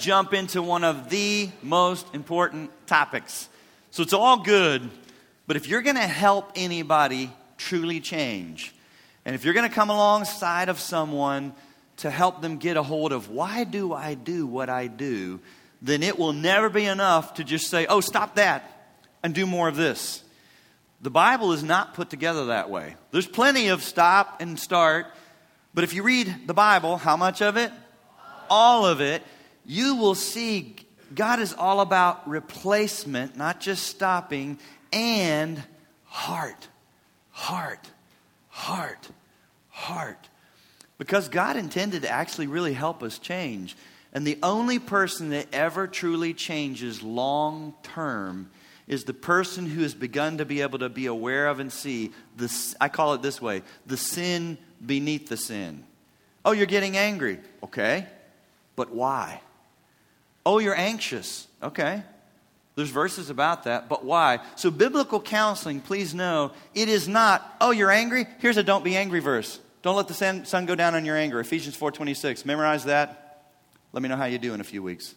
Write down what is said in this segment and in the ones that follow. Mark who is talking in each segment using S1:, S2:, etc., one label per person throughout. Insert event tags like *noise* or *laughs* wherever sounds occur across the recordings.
S1: jump into one of the most important topics. So it's all good, but if you're going to help anybody truly change, and if you're going to come alongside of someone to help them get a hold of why do I do what I do, then it will never be enough to just say, oh, stop that and do more of this. The Bible is not put together that way. There's plenty of stop and start, but if you read the Bible, how much of it? All of it. You will see God is all about replacement, not just stopping, and heart, heart, heart, heart. Because God intended to actually really help us change. And the only person that ever truly changes long term is the person who has begun to be able to be aware of and see this I call it this way, the sin beneath the sin. Oh, you're getting angry. Okay. But why? Oh, you're anxious. Okay. There's verses about that, but why? So biblical counseling, please know, it is not, oh, you're angry? Here's a don't be angry verse. Don't let the sun, sun go down on your anger. Ephesians 4:26. Memorize that. Let me know how you do in a few weeks.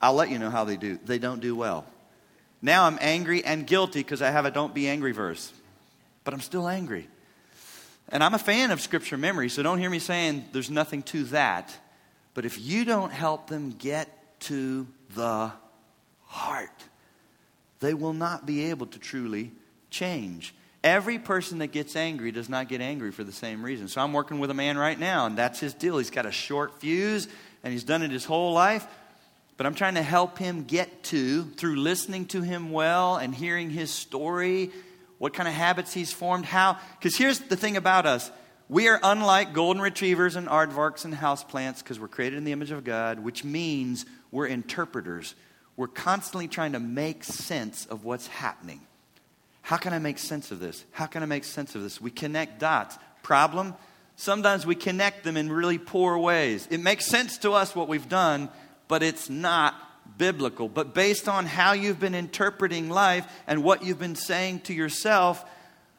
S1: I'll let you know how they do. They don't do well. Now I'm angry and guilty because I have a don't be angry verse. But I'm still angry. And I'm a fan of scripture memory, so don't hear me saying there's nothing to that. But if you don't help them get to the heart, they will not be able to truly change. Every person that gets angry does not get angry for the same reason. So I'm working with a man right now, and that's his deal. He's got a short fuse, and he's done it his whole life. But I'm trying to help him get to, through listening to him well and hearing his story, what kind of habits he's formed, how. Because here's the thing about us we are unlike golden retrievers and aardvarks and houseplants because we're created in the image of God, which means we're interpreters. We're constantly trying to make sense of what's happening. How can I make sense of this? How can I make sense of this? We connect dots. Problem? Sometimes we connect them in really poor ways. It makes sense to us what we've done, but it's not biblical. But based on how you've been interpreting life and what you've been saying to yourself,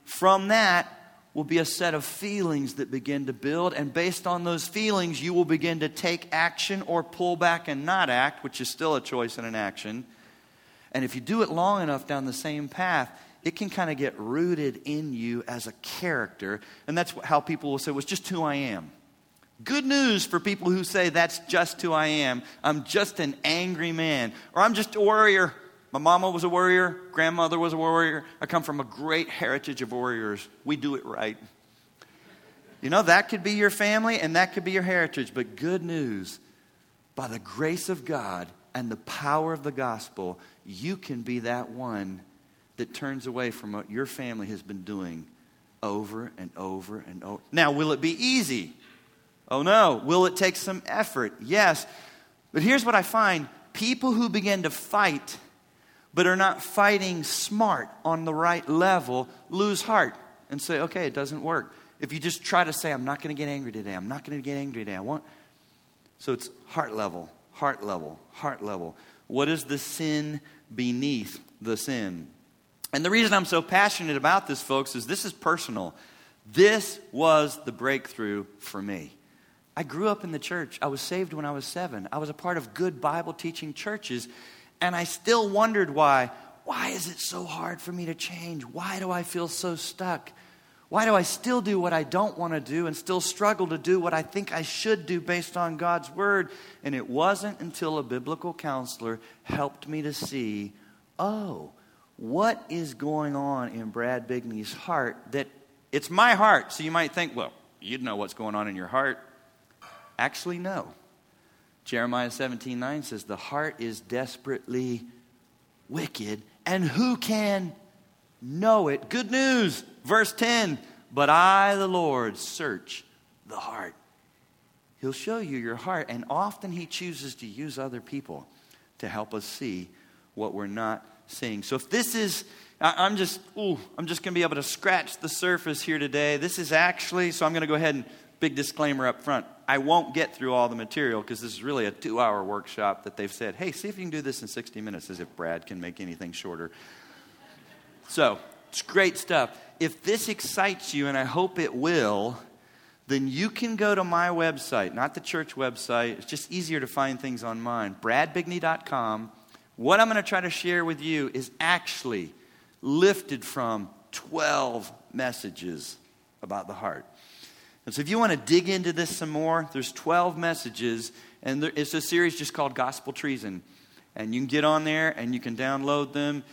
S1: from that will be a set of feelings that begin to build. And based on those feelings, you will begin to take action or pull back and not act, which is still a choice and an action. And if you do it long enough down the same path, it can kind of get rooted in you as a character. And that's how people will say, well, it's just who I am. Good news for people who say, That's just who I am. I'm just an angry man. Or I'm just a warrior. My mama was a warrior. Grandmother was a warrior. I come from a great heritage of warriors. We do it right. You know, that could be your family and that could be your heritage. But good news by the grace of God and the power of the gospel, you can be that one that turns away from what your family has been doing over and over and over. Now, will it be easy? Oh no. Will it take some effort? Yes. But here's what I find people who begin to fight but are not fighting smart on the right level lose heart and say, okay, it doesn't work. If you just try to say, I'm not going to get angry today, I'm not going to get angry today, I want. So it's heart level, heart level, heart level. What is the sin beneath the sin? And the reason I'm so passionate about this, folks, is this is personal. This was the breakthrough for me. I grew up in the church. I was saved when I was seven. I was a part of good Bible teaching churches, and I still wondered why. Why is it so hard for me to change? Why do I feel so stuck? Why do I still do what I don't want to do and still struggle to do what I think I should do based on God's word? And it wasn't until a biblical counselor helped me to see oh, what is going on in Brad Bigney's heart that it's my heart. So you might think, well, you'd know what's going on in your heart. Actually, no. Jeremiah 17 9 says, The heart is desperately wicked, and who can know it? Good news. Verse 10 But I, the Lord, search the heart. He'll show you your heart, and often He chooses to use other people to help us see what we're not seeing. So if this is, I'm just, ooh, I'm just going to be able to scratch the surface here today. This is actually, so I'm going to go ahead and big disclaimer up front. I won't get through all the material because this is really a two hour workshop that they've said, hey, see if you can do this in 60 minutes, as if Brad can make anything shorter. So, it's great stuff. If this excites you, and I hope it will, then you can go to my website, not the church website. It's just easier to find things on mine, bradbigney.com. What I'm going to try to share with you is actually lifted from 12 messages about the heart. And so if you want to dig into this some more, there's 12 messages, and there, it's a series just called Gospel Treason. And you can get on there and you can download them.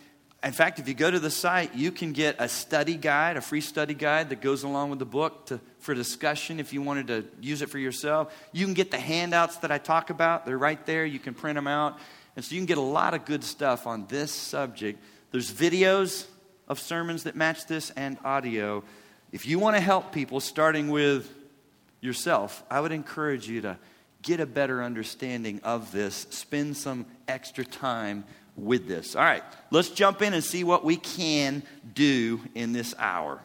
S1: In fact, if you go to the site, you can get a study guide, a free study guide that goes along with the book to, for discussion if you wanted to use it for yourself. You can get the handouts that I talk about, they're right there. You can print them out. And so you can get a lot of good stuff on this subject. There's videos of sermons that match this and audio. If you want to help people, starting with yourself, I would encourage you to get a better understanding of this, spend some extra time with this. All right, let's jump in and see what we can do in this hour.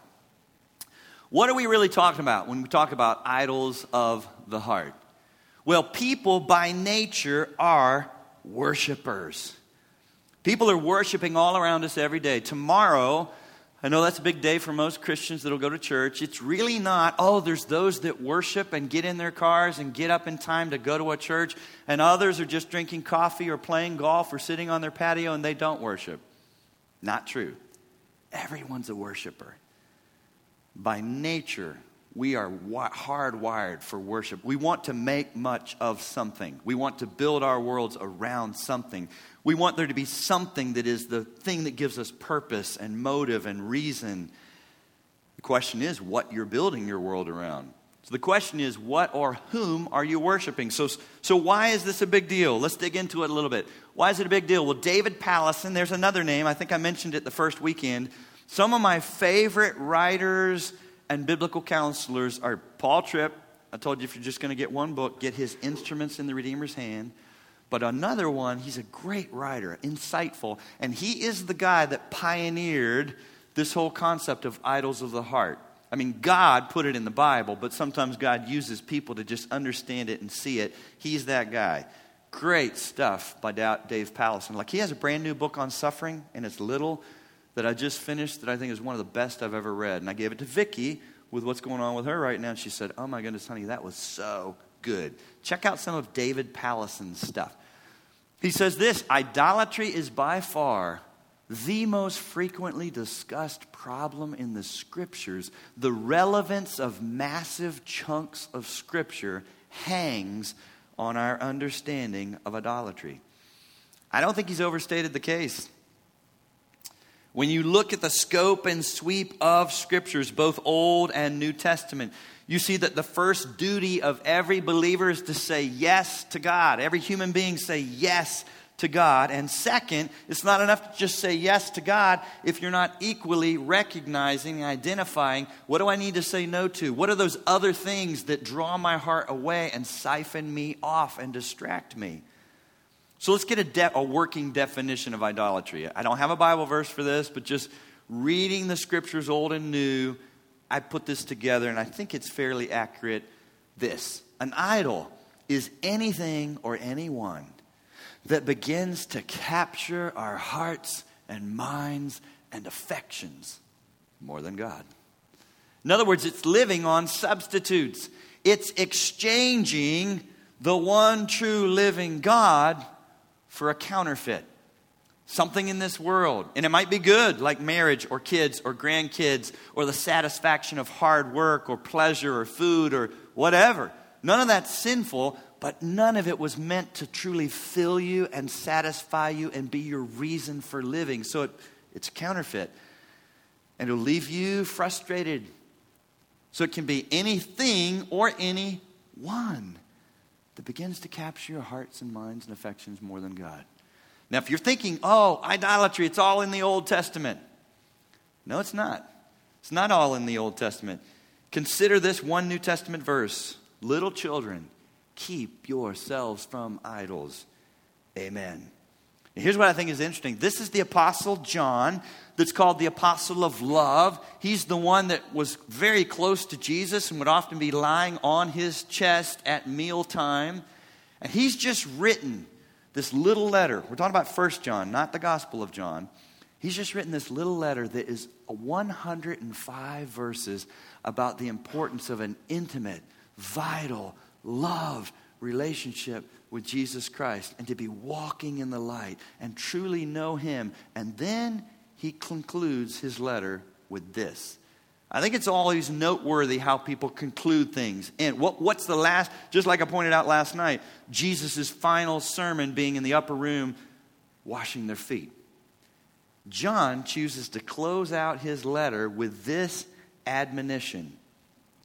S1: What are we really talking about when we talk about idols of the heart? Well, people by nature are worshipers. People are worshiping all around us every day. Tomorrow, I know that's a big day for most Christians that'll go to church. It's really not, oh, there's those that worship and get in their cars and get up in time to go to a church, and others are just drinking coffee or playing golf or sitting on their patio and they don't worship. Not true. Everyone's a worshiper. By nature, we are hardwired for worship. We want to make much of something. We want to build our worlds around something. We want there to be something that is the thing that gives us purpose and motive and reason. The question is what you're building your world around. So the question is, what or whom are you worshiping? So, so why is this a big deal? Let's dig into it a little bit. Why is it a big deal? Well, David Powlison, there's another name. I think I mentioned it the first weekend. Some of my favorite writers and biblical counselors are Paul Tripp. I told you if you're just going to get one book, get his Instruments in the Redeemer's Hand. But another one, he's a great writer, insightful, and he is the guy that pioneered this whole concept of idols of the heart. I mean, God put it in the Bible, but sometimes God uses people to just understand it and see it. He's that guy. Great stuff by Dave Powlison. Like, he has a brand new book on suffering, and it's little that I just finished that I think is one of the best I've ever read. And I gave it to Vicky with what's going on with her right now. And she said, Oh my goodness, honey, that was so good. Check out some of David Powlison's stuff. He says this idolatry is by far the most frequently discussed problem in the scriptures. The relevance of massive chunks of scripture hangs on our understanding of idolatry. I don't think he's overstated the case. When you look at the scope and sweep of scriptures, both Old and New Testament, you see that the first duty of every believer is to say yes to God. Every human being say yes to God. And second, it's not enough to just say yes to God if you're not equally recognizing and identifying what do I need to say no to? What are those other things that draw my heart away and siphon me off and distract me? So let's get a, de- a working definition of idolatry. I don't have a Bible verse for this, but just reading the scriptures, old and new, I put this together and I think it's fairly accurate. This an idol is anything or anyone that begins to capture our hearts and minds and affections more than God. In other words, it's living on substitutes, it's exchanging the one true living God for a counterfeit. Something in this world. And it might be good, like marriage or kids or grandkids or the satisfaction of hard work or pleasure or food or whatever. None of that's sinful, but none of it was meant to truly fill you and satisfy you and be your reason for living. So it, it's counterfeit. And it'll leave you frustrated. So it can be anything or anyone that begins to capture your hearts and minds and affections more than God. Now, if you're thinking, oh, idolatry, it's all in the Old Testament. No, it's not. It's not all in the Old Testament. Consider this one New Testament verse Little children, keep yourselves from idols. Amen. here's what I think is interesting. This is the Apostle John that's called the Apostle of Love. He's the one that was very close to Jesus and would often be lying on his chest at mealtime. And he's just written this little letter. We're talking about First John, not the Gospel of John. He's just written this little letter that is 105 verses about the importance of an intimate, vital, love relationship with Jesus Christ and to be walking in the light and truly know Him. And then he concludes his letter with this. I think it's always noteworthy how people conclude things. And what, what's the last, just like I pointed out last night, Jesus' final sermon being in the upper room washing their feet. John chooses to close out his letter with this admonition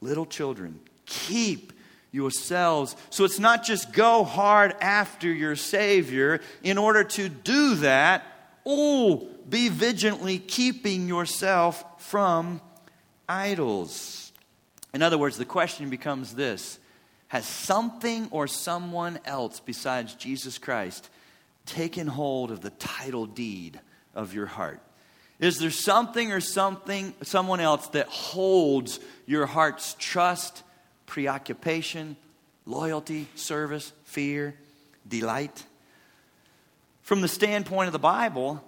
S1: Little children, keep yourselves. So it's not just go hard after your Savior. In order to do that, oh, be vigilantly keeping yourself from idols. In other words, the question becomes this Has something or someone else besides Jesus Christ taken hold of the title deed of your heart? Is there something or something, someone else that holds your heart's trust, preoccupation, loyalty, service, fear, delight? From the standpoint of the Bible,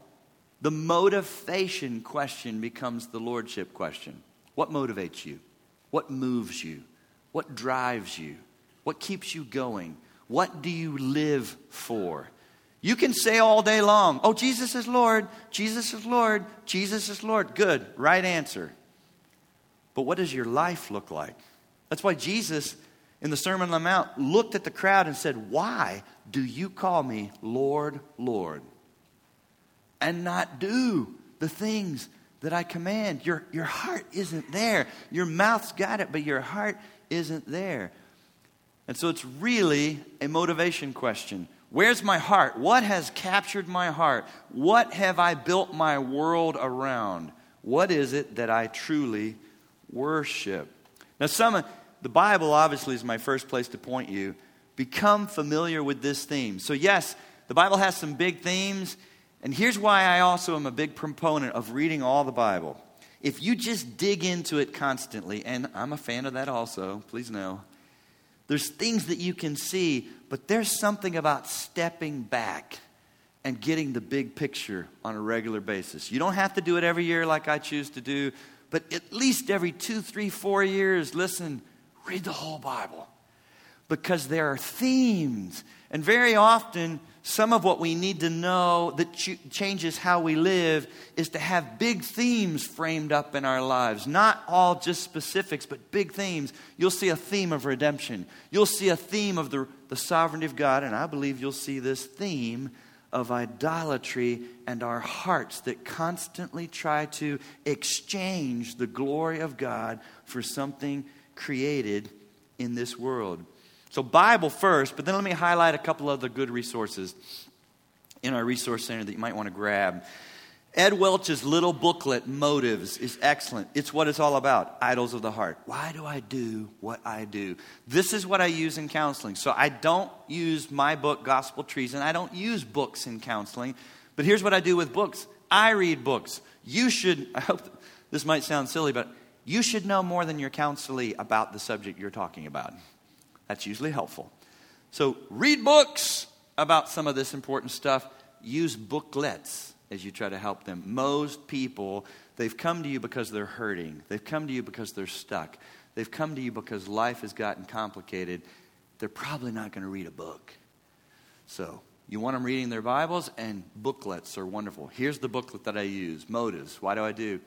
S1: the motivation question becomes the lordship question. What motivates you? What moves you? What drives you? What keeps you going? What do you live for? You can say all day long, Oh, Jesus is Lord, Jesus is Lord, Jesus is Lord. Good, right answer. But what does your life look like? That's why Jesus, in the Sermon on the Mount, looked at the crowd and said, Why do you call me Lord, Lord? And not do the things that I command. Your, your heart isn't there. Your mouth's got it, but your heart isn't there. And so it's really a motivation question. Where's my heart? What has captured my heart? What have I built my world around? What is it that I truly worship? Now, some the Bible obviously is my first place to point you. Become familiar with this theme. So, yes, the Bible has some big themes, and here's why I also am a big proponent of reading all the Bible. If you just dig into it constantly, and I'm a fan of that also, please know, there's things that you can see, but there's something about stepping back and getting the big picture on a regular basis. You don't have to do it every year like I choose to do, but at least every two, three, four years, listen, read the whole Bible. Because there are themes. And very often, some of what we need to know that ch- changes how we live is to have big themes framed up in our lives. Not all just specifics, but big themes. You'll see a theme of redemption. You'll see a theme of the, the sovereignty of God, and I believe you'll see this theme of idolatry and our hearts that constantly try to exchange the glory of God for something created in this world. So, Bible first, but then let me highlight a couple other good resources in our resource center that you might want to grab. Ed Welch's little booklet, Motives, is excellent. It's what it's all about idols of the heart. Why do I do what I do? This is what I use in counseling. So I don't use my book, Gospel Treason, and I don't use books in counseling. But here's what I do with books I read books. You should, *laughs* I hope this might sound silly, but you should know more than your counselee about the subject you're talking about. That's usually helpful. So read books about some of this important stuff. Use booklets as you try to help them. Most people, they've come to you because they're hurting. They've come to you because they're stuck. They've come to you because life has gotten complicated. They're probably not going to read a book. So, you want them reading their Bibles, and booklets are wonderful. Here's the booklet that I use Motives. Why do I do?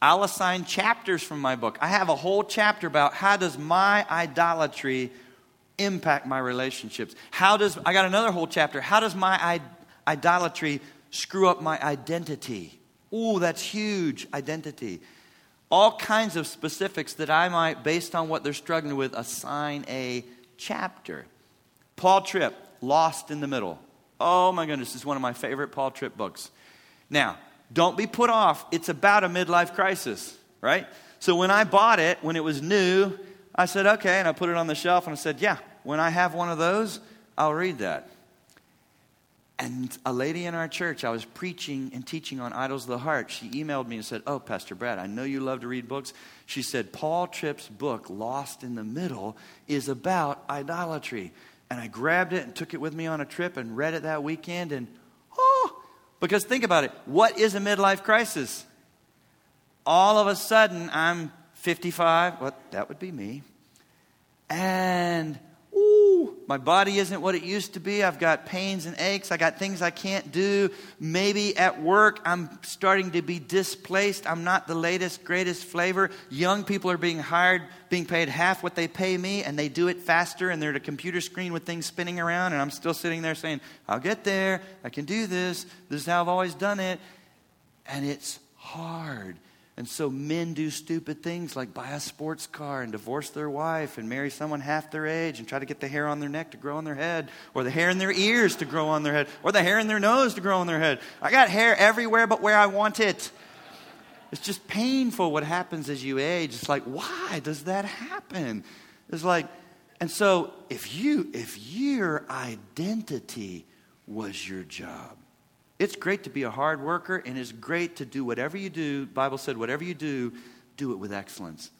S1: I'll assign chapters from my book. I have a whole chapter about how does my idolatry impact my relationships? How does, I got another whole chapter, how does my idolatry screw up my identity? Ooh, that's huge, identity. All kinds of specifics that I might, based on what they're struggling with, assign a chapter. Paul Tripp, Lost in the Middle. Oh my goodness, this is one of my favorite Paul Tripp books. Now, don't be put off. It's about a midlife crisis, right? So when I bought it, when it was new, I said, okay, and I put it on the shelf and I said, yeah, when I have one of those, I'll read that. And a lady in our church, I was preaching and teaching on idols of the heart. She emailed me and said, Oh, Pastor Brad, I know you love to read books. She said, Paul Tripp's book, Lost in the Middle, is about idolatry. And I grabbed it and took it with me on a trip and read it that weekend. And oh, Because think about it. What is a midlife crisis? All of a sudden, I'm 55. What? That would be me. And my body isn't what it used to be. I've got pains and aches. I got things I can't do. Maybe at work, I'm starting to be displaced. I'm not the latest, greatest flavor. Young people are being hired, being paid half what they pay me, and they do it faster, and they're at a computer screen with things spinning around, and I'm still sitting there saying, I'll get there. I can do this. This is how I've always done it. And it's hard. And so men do stupid things like buy a sports car and divorce their wife and marry someone half their age and try to get the hair on their neck to grow on their head or the hair in their ears to grow on their head or the hair in their nose to grow on their head. I got hair everywhere but where I want it. It's just painful what happens as you age. It's like, why does that happen? It's like, and so if you if your identity was your job, it's great to be a hard worker, and it's great to do whatever you do. Bible said, whatever you do, do it with excellence.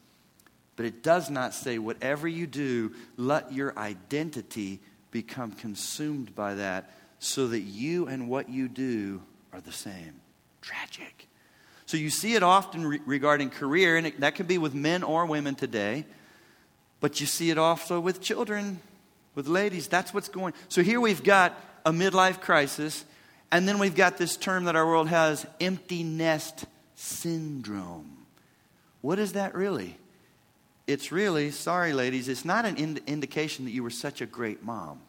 S1: But it does not say, whatever you do, let your identity become consumed by that so that you and what you do are the same. Tragic. So you see it often re- regarding career, and it, that can be with men or women today. But you see it also with children, with ladies. That's what's going. So here we've got a midlife crisis. And then we've got this term that our world has empty nest syndrome. What is that really? It's really, sorry ladies, it's not an ind- indication that you were such a great mom.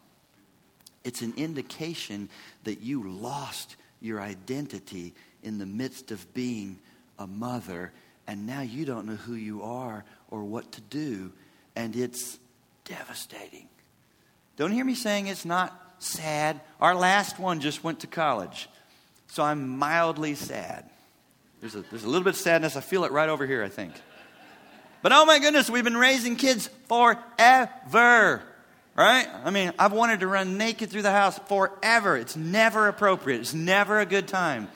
S1: It's an indication that you lost your identity in the midst of being a mother, and now you don't know who you are or what to do, and it's devastating. Don't hear me saying it's not sad. Our last one just went to college. So I'm mildly sad. There's a, there's a little bit of sadness. I feel it right over here, I think. But oh my goodness, we've been raising kids forever. Right? I mean, I've wanted to run naked through the house forever. It's never appropriate. It's never a good time.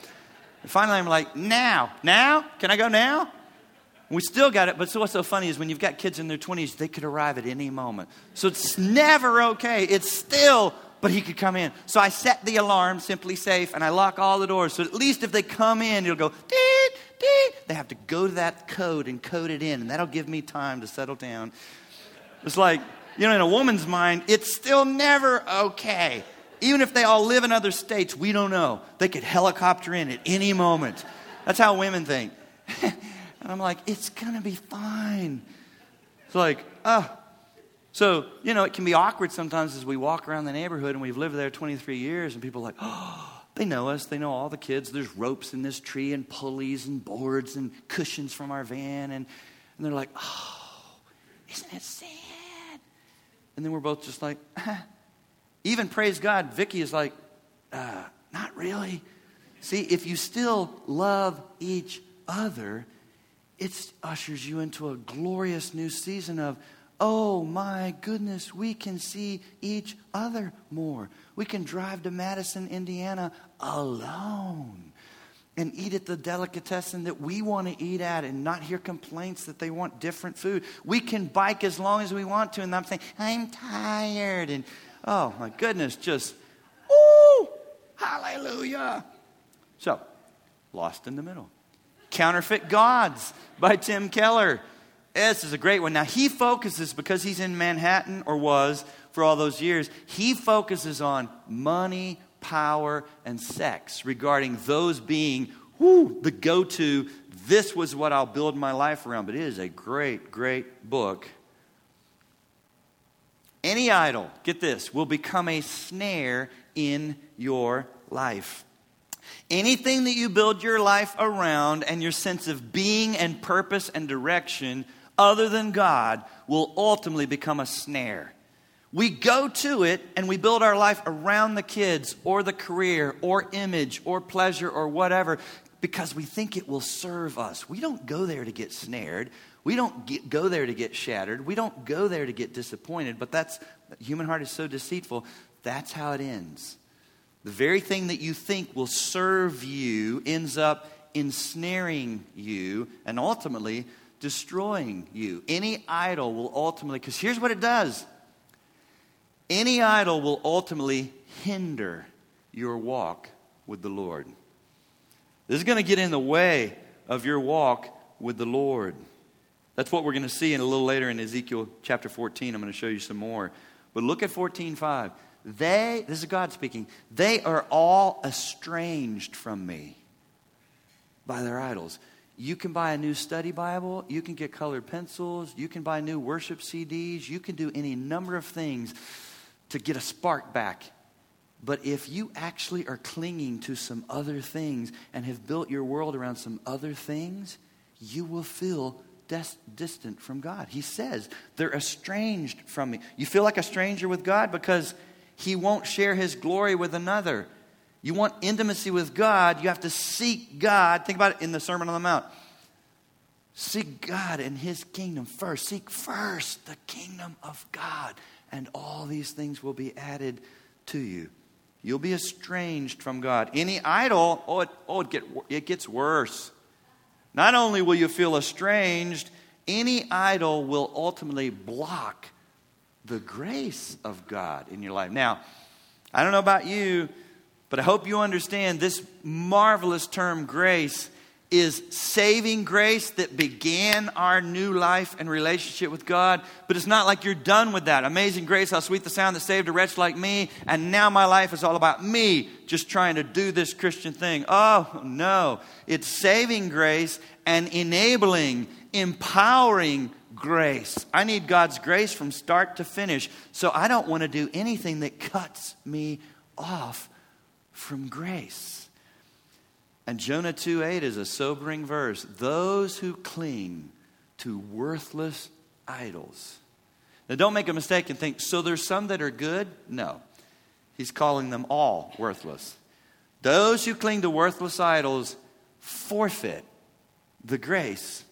S1: And finally, I'm like, now, now? Can I go now? We still got it, but so what's so funny is when you've got kids in their 20s, they could arrive at any moment. So it's never okay. It's still but he could come in. So I set the alarm, SimpliSafe, and I lock all the doors. So at least if they come in, it'll go, dee, dee. They have to go to that code and code it in, and that'll give me time to settle down. It's like, you know, in a woman's mind, it's still never okay. Even if they all live in other states, we don't know. They could helicopter in at any moment. That's how women think. *laughs* and I'm like, it's to be fine. It's like, oh, so, you know, it can be awkward sometimes as we walk around the neighborhood and we've lived there 23 years and people are like, oh, they know us. They know all the kids. There's ropes in this tree and pulleys and boards and cushions from our van. And, and they're like, oh, isn't it sad? And then we're both just like, *laughs* even praise God, Vicky is like, uh, not really. See, if you still love each other, it ushers you into a glorious new season of Oh my goodness, we can see each other more. We can drive to Madison, Indiana alone and eat at the delicatessen that we want to eat at and not hear complaints that they want different food. We can bike as long as we want to, and I'm saying, I'm tired. And oh my goodness, just, ooh, hallelujah. So, Lost in the Middle. Counterfeit Gods by Tim Keller. This is a great one. Now, he focuses, because he's in Manhattan or was for all those years, he focuses on money, power, and sex, regarding those being whoo, the go to. This was what I'll build my life around. But it is a great, great book. Any idol, get this, will become a snare in your life. Anything that you build your life around and your sense of being and purpose and direction other than God will ultimately become a snare. We go to it and we build our life around the kids or the career or image or pleasure or whatever because we think it will serve us. We don't go there to get snared. We don't get, go there to get shattered. We don't go there to get disappointed. But that's, human heart is so deceitful. That's how it ends. The very thing that you think will serve you ends up ensnaring you and ultimately destroying you. Any idol will ultimately, because here's what it does any idol will ultimately hinder your walk with the Lord. This is going to get in the way of your walk with the Lord. That's what we're going to see in a little later in Ezekiel chapter 14. I'm going to show you some more. But look at 14:5. They, this is God speaking, they are all estranged from me by their idols. You can buy a new study Bible, you can get colored pencils, you can buy new worship CDs, you can do any number of things to get a spark back. But if you actually are clinging to some other things and have built your world around some other things, you will feel des- distant from God. He says they're estranged from me. You feel like a stranger with God because He won't share His glory with another. You want intimacy with God, you have to seek God. Think about it in the Sermon on the Mount. Seek God and His kingdom first. Seek first the kingdom of God, and all these things will be added to you. You'll be estranged from God. Any idol, oh, it, oh, it, get, it gets worse. Not only will you feel estranged, any idol will ultimately block the grace of God in your life. Now, I don't know about you, but I hope you understand this marvelous term grace is saving grace that began our new life and relationship with God. But it's not like you're done with that. Amazing grace, how sweet the sound that saved a wretch like me. And now my life is all about me just trying to do this Christian thing. Oh, no. It's saving grace and enabling, empowering grace. I need God's grace from start to finish. So I don't want to do anything that cuts me off from grace. And Jonah 2 8 is a sobering verse. Those who cling to worthless idols. Now, don't make a mistake and think, so there's some that are good? No. He's calling them all worthless. Those who cling to worthless idols forfeit the grace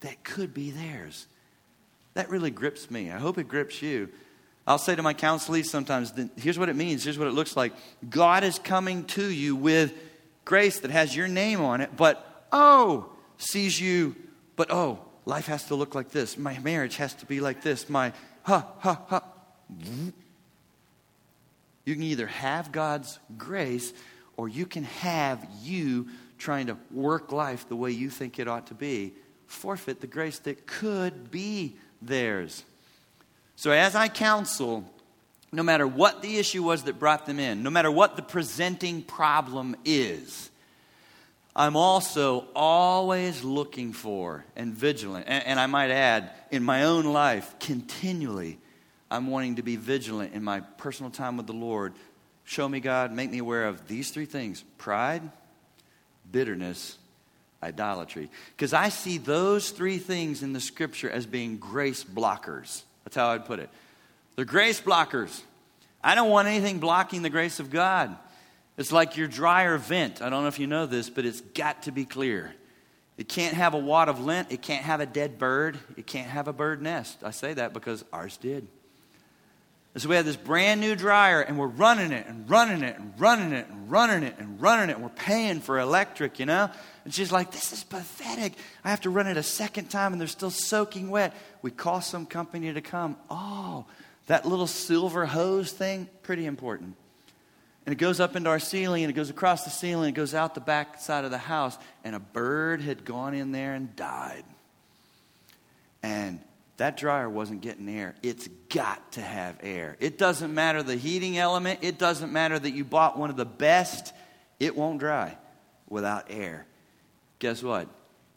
S1: that could be theirs. That really grips me. I hope it grips you. I'll say to my counselees sometimes, here's what it means, here's what it looks like. God is coming to you with grace that has your name on it, but oh, sees you, but oh, life has to look like this. My marriage has to be like this. My ha, ha, ha. You can either have God's grace or you can have you trying to work life the way you think it ought to be. Forfeit the grace that could be theirs. So, as I counsel, no matter what the issue was that brought them in, no matter what the presenting problem is, I'm also always looking for and vigilant. And, and, I might add, in my own life, continually, I'm wanting to be vigilant in my personal time with the Lord. Show me, God, make me aware of these three things pride, bitterness, idolatry. Because I see those three things in the scripture as being grace blockers. That's how I'd put it. They're grace blockers. I don't want anything blocking the grace of God. It's like your dryer vent. I don't know if you know this, but it's got to be clear. It can't have a wad of lint. It can't have a dead bird. It can't have a bird nest. I say that because ours did. And so we have this brand new dryer, and we're running it and running it and running it and running it and running it. And we're paying for electric, you know? And she's like, This is pathetic. I have to run it a second time, and they're still soaking wet. We call some company to come. Oh, that little silver hose thing, pretty important. And it goes up into our ceiling, and it goes across the ceiling, it goes out the back side of the house, and a bird had gone in there and died. And that dryer wasn't getting air. It's got to have air. It doesn't matter the heating element, it doesn't matter that you bought one of the best, it won't dry without air. Guess what?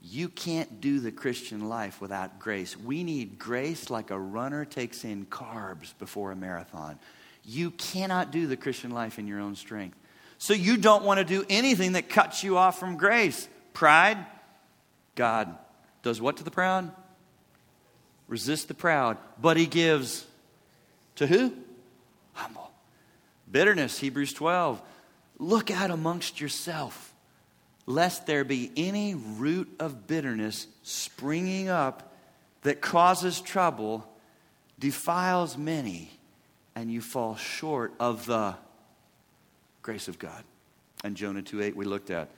S1: You can't do the Christian life without grace. We need grace like a runner takes in carbs before a marathon. You cannot do the Christian life in your own strength. So you don't want to do anything that cuts you off from grace. Pride, God does what to the proud? Resist the proud, but he gives to who? Humble. Bitterness, Hebrews 12. Look out amongst yourself lest there be any root of bitterness springing up that causes trouble, defiles many, and you fall short of the grace of God. And Jonah 2:8 we looked at.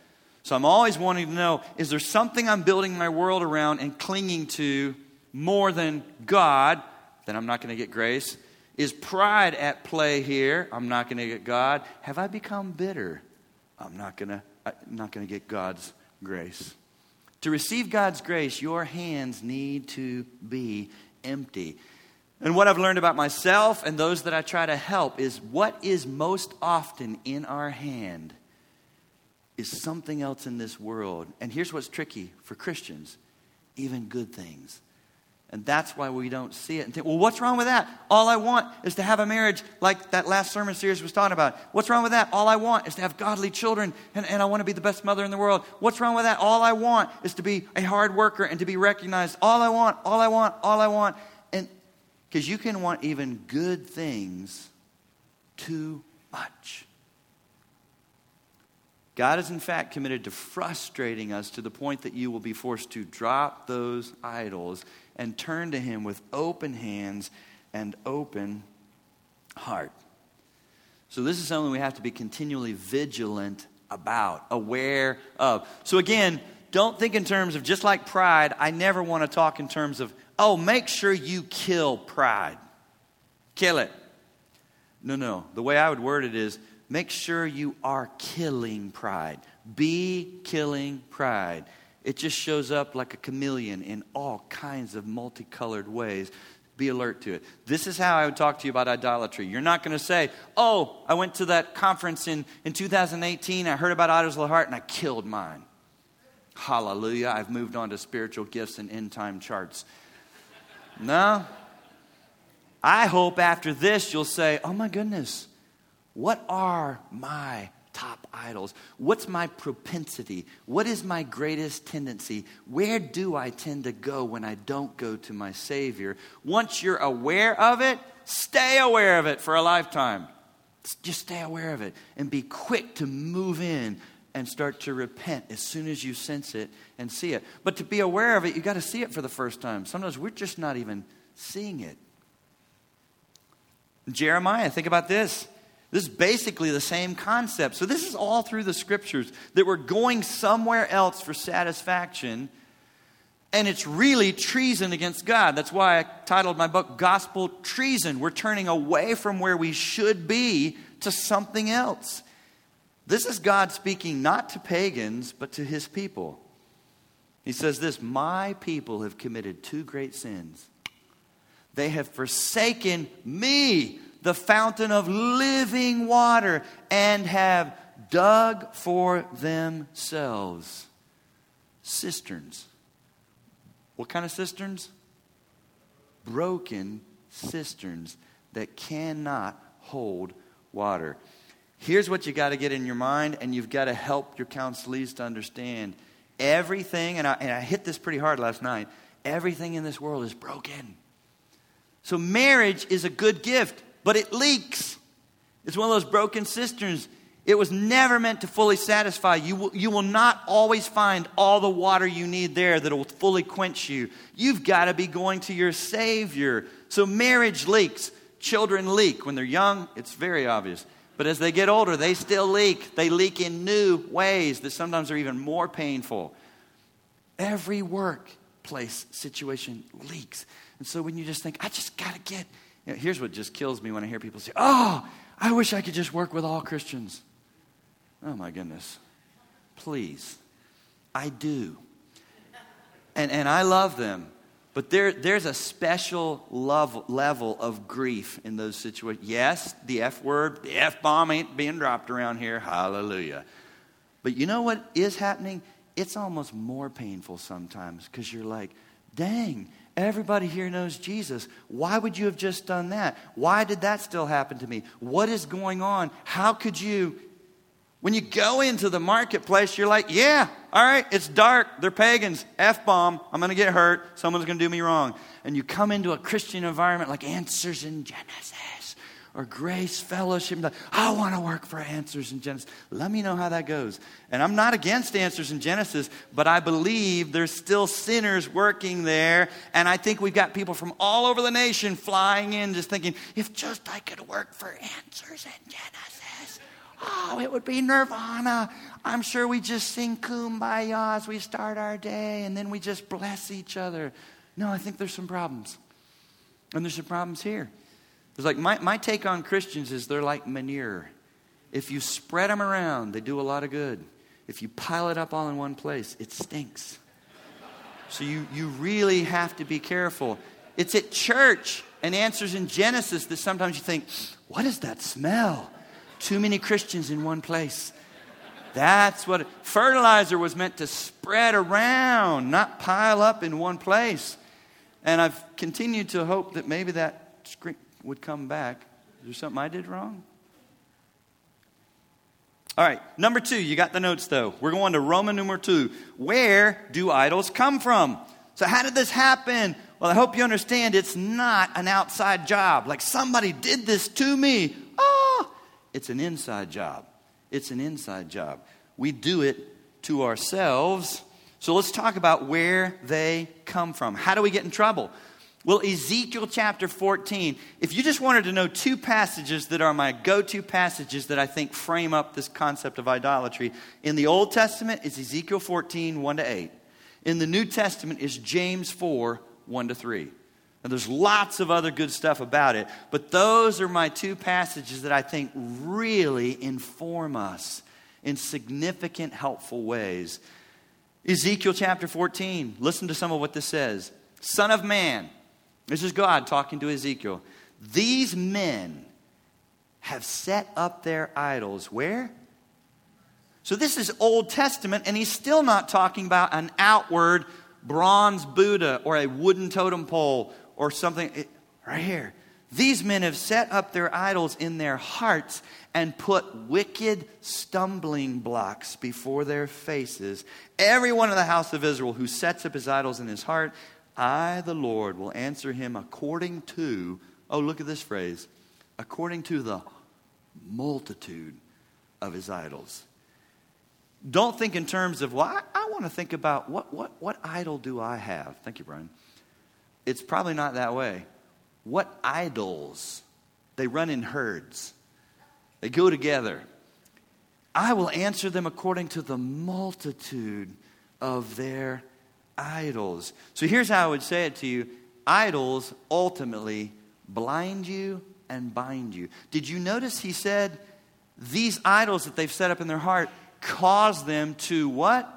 S1: So I'm always wanting to know is there something I'm building my world around and clinging to more than God? Then I'm not going to get grace. Is pride at play here? I'm not going to get God. Have I become bitter? I'm not going to I'm not going to get God's grace. To receive God's grace, your hands need to be empty. And what I've learned about myself and those that I try to help is what is most often in our hand is something else in this world. And here's what's tricky for Christians even good things. And that's why we don't see it and think, well, what's wrong with that? All I want is to have a marriage like that last sermon series was talking about. What's wrong with that? All I want is to have godly children and, and I want to be the best mother in the world. What's wrong with that? All I want is to be a hard worker and to be recognized. All I want, all I want, all I want. And because you can want even good things too much. God is, in fact, committed to frustrating us to the point that you will be forced to drop those idols and turn to Him with open hands and open heart. So, this is something we have to be continually vigilant about, aware of. So, again, don't think in terms of just like pride. I never want to talk in terms of, oh, make sure you kill pride. Kill it. No, no. The way I would word it is make sure you are killing pride. Be killing pride. It just shows up like a chameleon in all kinds of multicolored ways. Be alert to it. This is how I would talk to you about idolatry. You're not going to say, Oh, I went to that conference in, in 2018. I heard about idols of the heart and I killed mine. Hallelujah. I've moved on to spiritual gifts and end time charts. No. I hope after this you'll say, Oh my goodness, what are my top idols? What's my propensity? What is my greatest tendency? Where do I tend to go when I don't go to my Savior? Once you're aware of it, stay aware of it for a lifetime. Just stay aware of it and be quick to move in and start to repent as soon as you sense it and see it. But to be aware of it, you got to see it for the first time. Sometimes we're just not even seeing it. Jeremiah, think about this. This is basically the same concept. So, this is all through the scriptures that we're going somewhere else for satisfaction, and it's really treason against God. That's why I titled my book Gospel Treason. We're turning away from where we should be to something else. This is God speaking not to pagans, but to his people. He says this My people have committed two great sins. They have forsaken me, the fountain of living water, and have dug for themselves cisterns. What kind of cisterns? Broken cisterns that cannot hold water. Here's what you got to get in your mind, and you've got to help your counselees to understand everything, and I, and I hit this pretty hard last night everything in this world is broken. So, marriage is a good gift, but it leaks. It's one of those broken cisterns. It was never meant to fully satisfy. You will, you will not always find all the water you need there that will fully quench you. You've got to be going to your Savior. So, marriage leaks. Children leak. When they're young, it's very obvious. But as they get older, they still leak. They leak in new ways that sometimes are even more painful. Every workplace situation leaks. And so when you just think, I just got to get, you know, here's what just kills me when I hear people say, Oh, I wish I could just work with all Christians. Oh my goodness. Please. I do. And, and I love them. But there, there's a special love, level of grief in those situations. Yes, the F word, the F bomb ain't being dropped around here. Hallelujah. But you know what is happening? It's almost more painful sometimes because you're like, dang, everybody here knows Jesus. Why would you have just done that? Why did that still happen to me? What is going on? How could you? When you go into the marketplace, you're like, yeah, all right, it's dark. They're pagans. F bomb. I'm going to get hurt. Someone's going to do me wrong. And you come into a Christian environment like Answers in Genesis or Grace Fellowship. I want to work for Answers in Genesis. Let me know how that goes. And I'm not against Answers in Genesis, but I believe there's still sinners working there. And I think we've got people from all over the nation flying in just thinking, if just I could work for Answers in Genesis. Oh, it would be nirvana. I'm sure we just sing kumbaya as we start our day and then we just bless each other. No, I think there's some problems. And there's some problems here. It's like my, my take on Christians is they're like manure. If you spread them around, they do a lot of good. if you pile it up all in one place, it stinks. So you, you really have to be careful. It's at church and answers in Genesis that sometimes you think, what is that smell? Too many Christians in one place. That's what fertilizer was meant to spread around, not pile up in one place. And I've continued to hope that maybe that would come back. Is there something I did wrong? All right, number two, you got the notes though. We're going to Roman number two. Where do idols come from? So, how did this happen? Well, I hope you understand it's not an outside job. Like somebody did this to me. Oh, it's an inside job. It's an inside job. We do it to ourselves. So, let's talk about where they come from. How do we get in trouble? Well, Ezekiel chapter 14, if you just wanted to know two passages that are my go to passages that I think frame up this concept of idolatry, in the Old Testament, it's Ezekiel 14, 1 to 8. In the New Testament, is James 4, 1 to 3. And there's lots of other good stuff about it, but those are my two passages that I think really inform us in significant, helpful ways. Ezekiel chapter 14, listen to some of what this says Son of man, this is God talking to Ezekiel. These men have set up their idols where? So this is Old Testament, and he's still not talking about an outward bronze Buddha or a wooden totem pole or something. right here. These men have set up their idols in their hearts and put wicked stumbling blocks before their faces. Everyone in the house of Israel who sets up his idols in his heart I, the Lord, will answer him according to, oh, look at this phrase, according to the multitude of his idols. Don't think in terms of, well, I, I want to think about what, what, what idol do I have? Thank you, Brian. It's probably not that way. What idols? They run in herds, they go together. I will answer them according to the multitude of their idols. So here's how I would say it to you idols ultimately blind you and bind you. Did you notice he said these idols that they've set up in their heart cause them to what?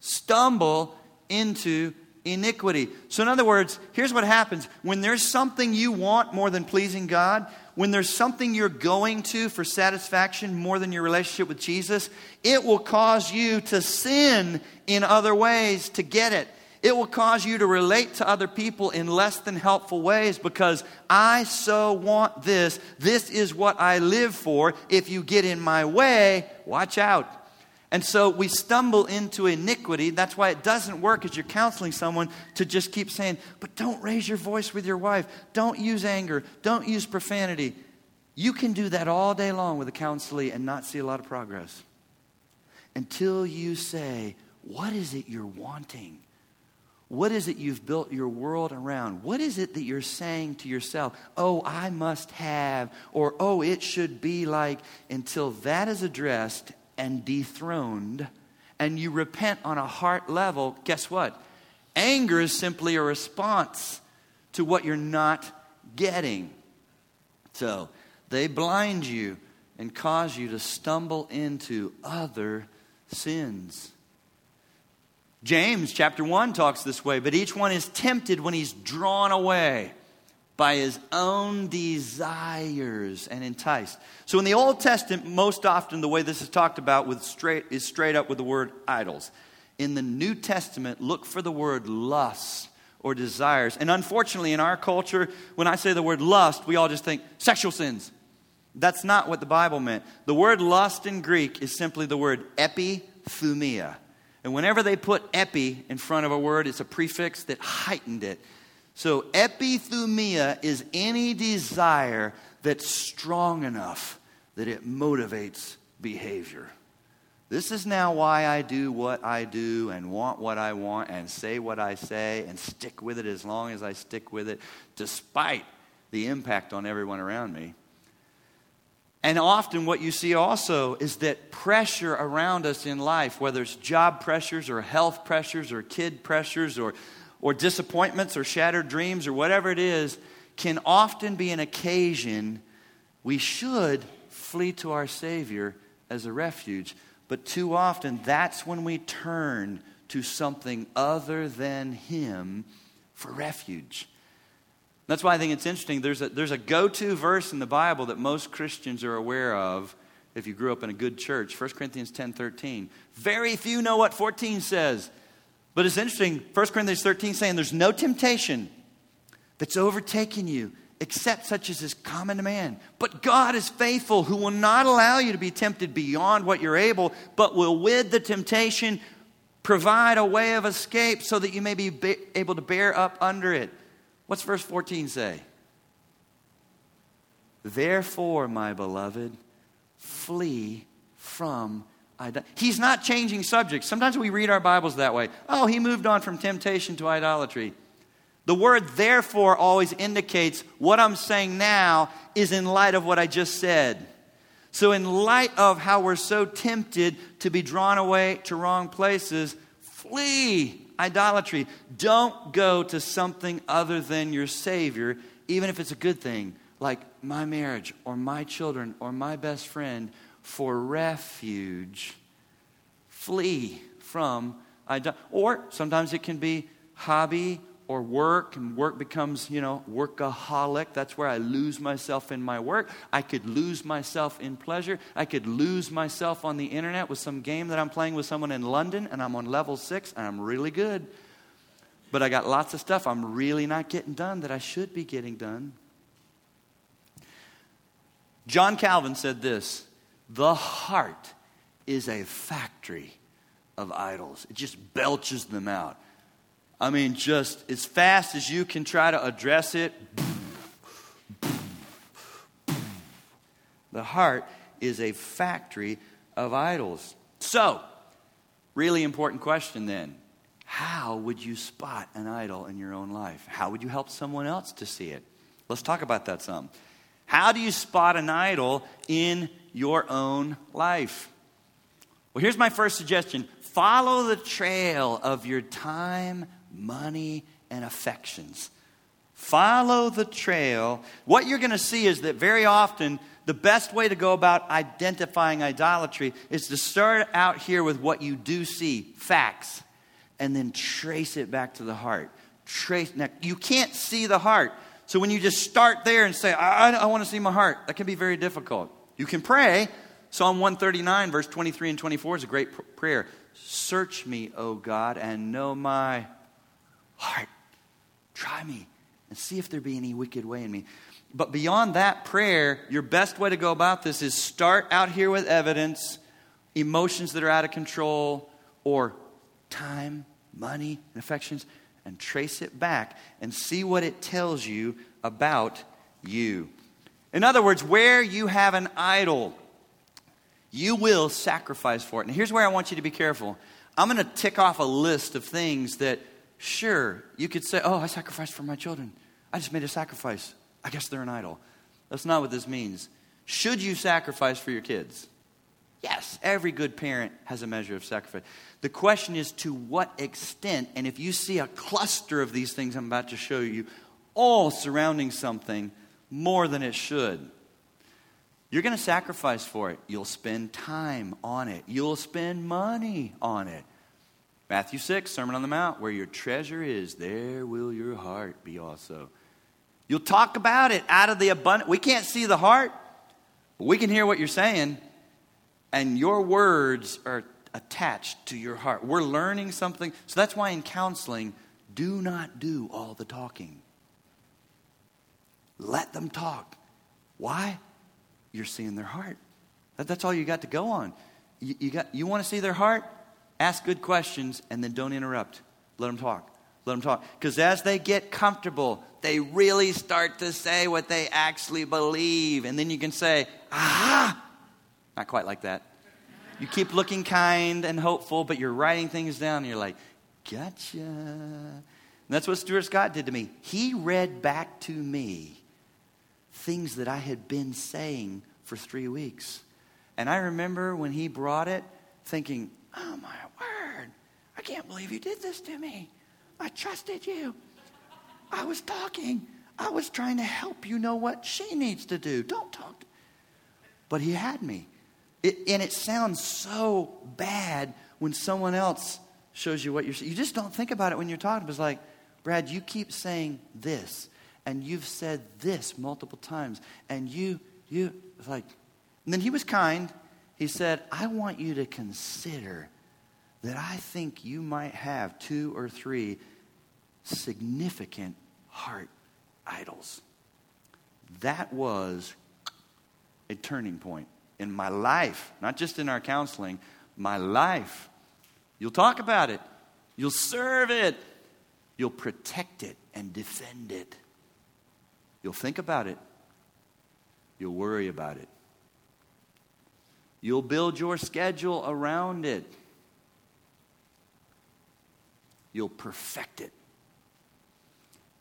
S1: Stumble into iniquity. So, in other words, here's what happens when there's something you want more than pleasing God, when there's something you're going to for satisfaction more than your relationship with Jesus, it will cause you to sin in other ways to get it. It will cause you to relate to other people in less than helpful ways because I so want this. This is what I live for. If you get in my way, watch out. And so we stumble into iniquity. That's why it doesn't work as you're counseling someone to just keep saying, but don't raise your voice with your wife. Don't use anger. Don't use profanity. You can do that all day long with a counselee and not see a lot of progress until you say, What is it you're wanting? What is it you've built your world around? What is it that you're saying to yourself? Oh, I must have, or oh, it should be like, until that is addressed and dethroned, and you repent on a heart level, guess what? Anger is simply a response to what you're not getting. So they blind you and cause you to stumble into other sins. James chapter 1 talks this way, but each one is tempted when he's drawn away by his own desires and enticed. So in the Old Testament, most often the way this is talked about with straight, is straight up with the word idols. In the New Testament, look for the word lust or desires. And unfortunately, in our culture, when I say the word lust, we all just think sexual sins. That's not what the Bible meant. The word lust in Greek is simply the word epithumia. And whenever they put epi in front of a word, it's a prefix that heightened it. So, epithumia is any desire that's strong enough that it motivates behavior. This is now why I do what I do and want what I want and say what I say and stick with it as long as I stick with it, despite the impact on everyone around me. And often, what you see also is that pressure around us in life, whether it's job pressures or health pressures or kid pressures or or disappointments or shattered dreams or whatever it is can often be an occasion we should flee to our Savior as a refuge. But too often, that's when we turn to something other than Him for refuge. That's why I think it's interesting. There's a, there's a go to verse in the Bible that most Christians are aware of if you grew up in a good church 1 Corinthians 10 13. Very few know what 14 says. But it's interesting. 1 Corinthians 13 saying there's no temptation that's overtaken you except such as is common to man. But God is faithful, who will not allow you to be tempted beyond what you're able, but will with the temptation provide a way of escape so that you may be able to bear up under it. What's verse 14 say? Therefore, my beloved, flee from. He's not changing subjects. Sometimes we read our Bibles that way. Oh, he moved on from temptation to idolatry. The word therefore always indicates what I'm saying now is in light of what I just said. So, in light of how we're so tempted to be drawn away to wrong places, flee idolatry. Don't go to something other than your Savior, even if it's a good thing, like my marriage or my children or my best friend, for refuge. Flee from idolatry. Or sometimes it can be hobby or work, and work becomes, you know, workaholic. That's where I lose myself in my work. I could lose myself in pleasure. I could lose myself on the internet with some game that I'm playing with someone in London, and I'm on level six, and I'm really good. But I got lots of stuff I'm really not getting done that I should be getting done. John Calvin said this The heart is a factory of idols, it just belches them out. I mean, just as fast as you can try to address it, the heart is a factory of idols. So, really important question then. How would you spot an idol in your own life? How would you help someone else to see it? Let's talk about that some. How do you spot an idol in your own life? Well, here's my first suggestion follow the trail of your time, money, and affections. Follow the trail. What you're going to see is that very often the best way to go about identifying idolatry is to start out here with what you do see, facts, and then trace it back to the heart. Trace now, you can't see the heart. So when you just start there and say, I, I, I want to see my heart, that can be very difficult. You can pray. Psalm 139, verse 23 and 24 is a great pr- prayer. Search me, O God, and know my heart. Try me and see if there be any wicked way in me. But beyond that prayer, your best way to go about this is start out here with evidence, emotions that are out of control, or time, money, and affections, and trace it back and see what it tells you about you. In other words, where you have an idol, you will sacrifice for it. And here's where I want you to be careful. I'm going to tick off a list of things that Sure, you could say, Oh, I sacrificed for my children. I just made a sacrifice. I guess they're an idol. That's not what this means. Should you sacrifice for your kids? Yes, every good parent has a measure of sacrifice. The question is to what extent, and if you see a cluster of these things I'm about to show you, all surrounding something more than it should, you're going to sacrifice for it. You'll spend time on it, you'll spend money on it. Matthew 6, Sermon on the Mount, where your treasure is, there will your heart be also. You'll talk about it out of the abundant. We can't see the heart, but we can hear what you're saying, and your words are attached to your heart. We're learning something. So that's why in counseling, do not do all the talking. Let them talk. Why? You're seeing their heart. That, that's all you got to go on. You, you, got, you want to see their heart? Ask good questions and then don't interrupt. Let them talk. Let them talk. Because as they get comfortable, they really start to say what they actually believe. And then you can say, ah, not quite like that. You keep looking kind and hopeful, but you're writing things down and you're like, gotcha. And that's what Stuart Scott did to me. He read back to me things that I had been saying for three weeks. And I remember when he brought it, thinking, oh my word, I can't believe you did this to me. I trusted you. I was talking. I was trying to help you know what she needs to do. Don't talk. But he had me. It, and it sounds so bad when someone else shows you what you're. You just don't think about it when you're talking. It's like, Brad, you keep saying this, and you've said this multiple times, and you, you, it's like, and then he was kind. He said, I want you to consider that I think you might have two or three significant heart idols. That was a turning point in my life, not just in our counseling, my life. You'll talk about it, you'll serve it, you'll protect it and defend it. You'll think about it, you'll worry about it, you'll build your schedule around it, you'll perfect it.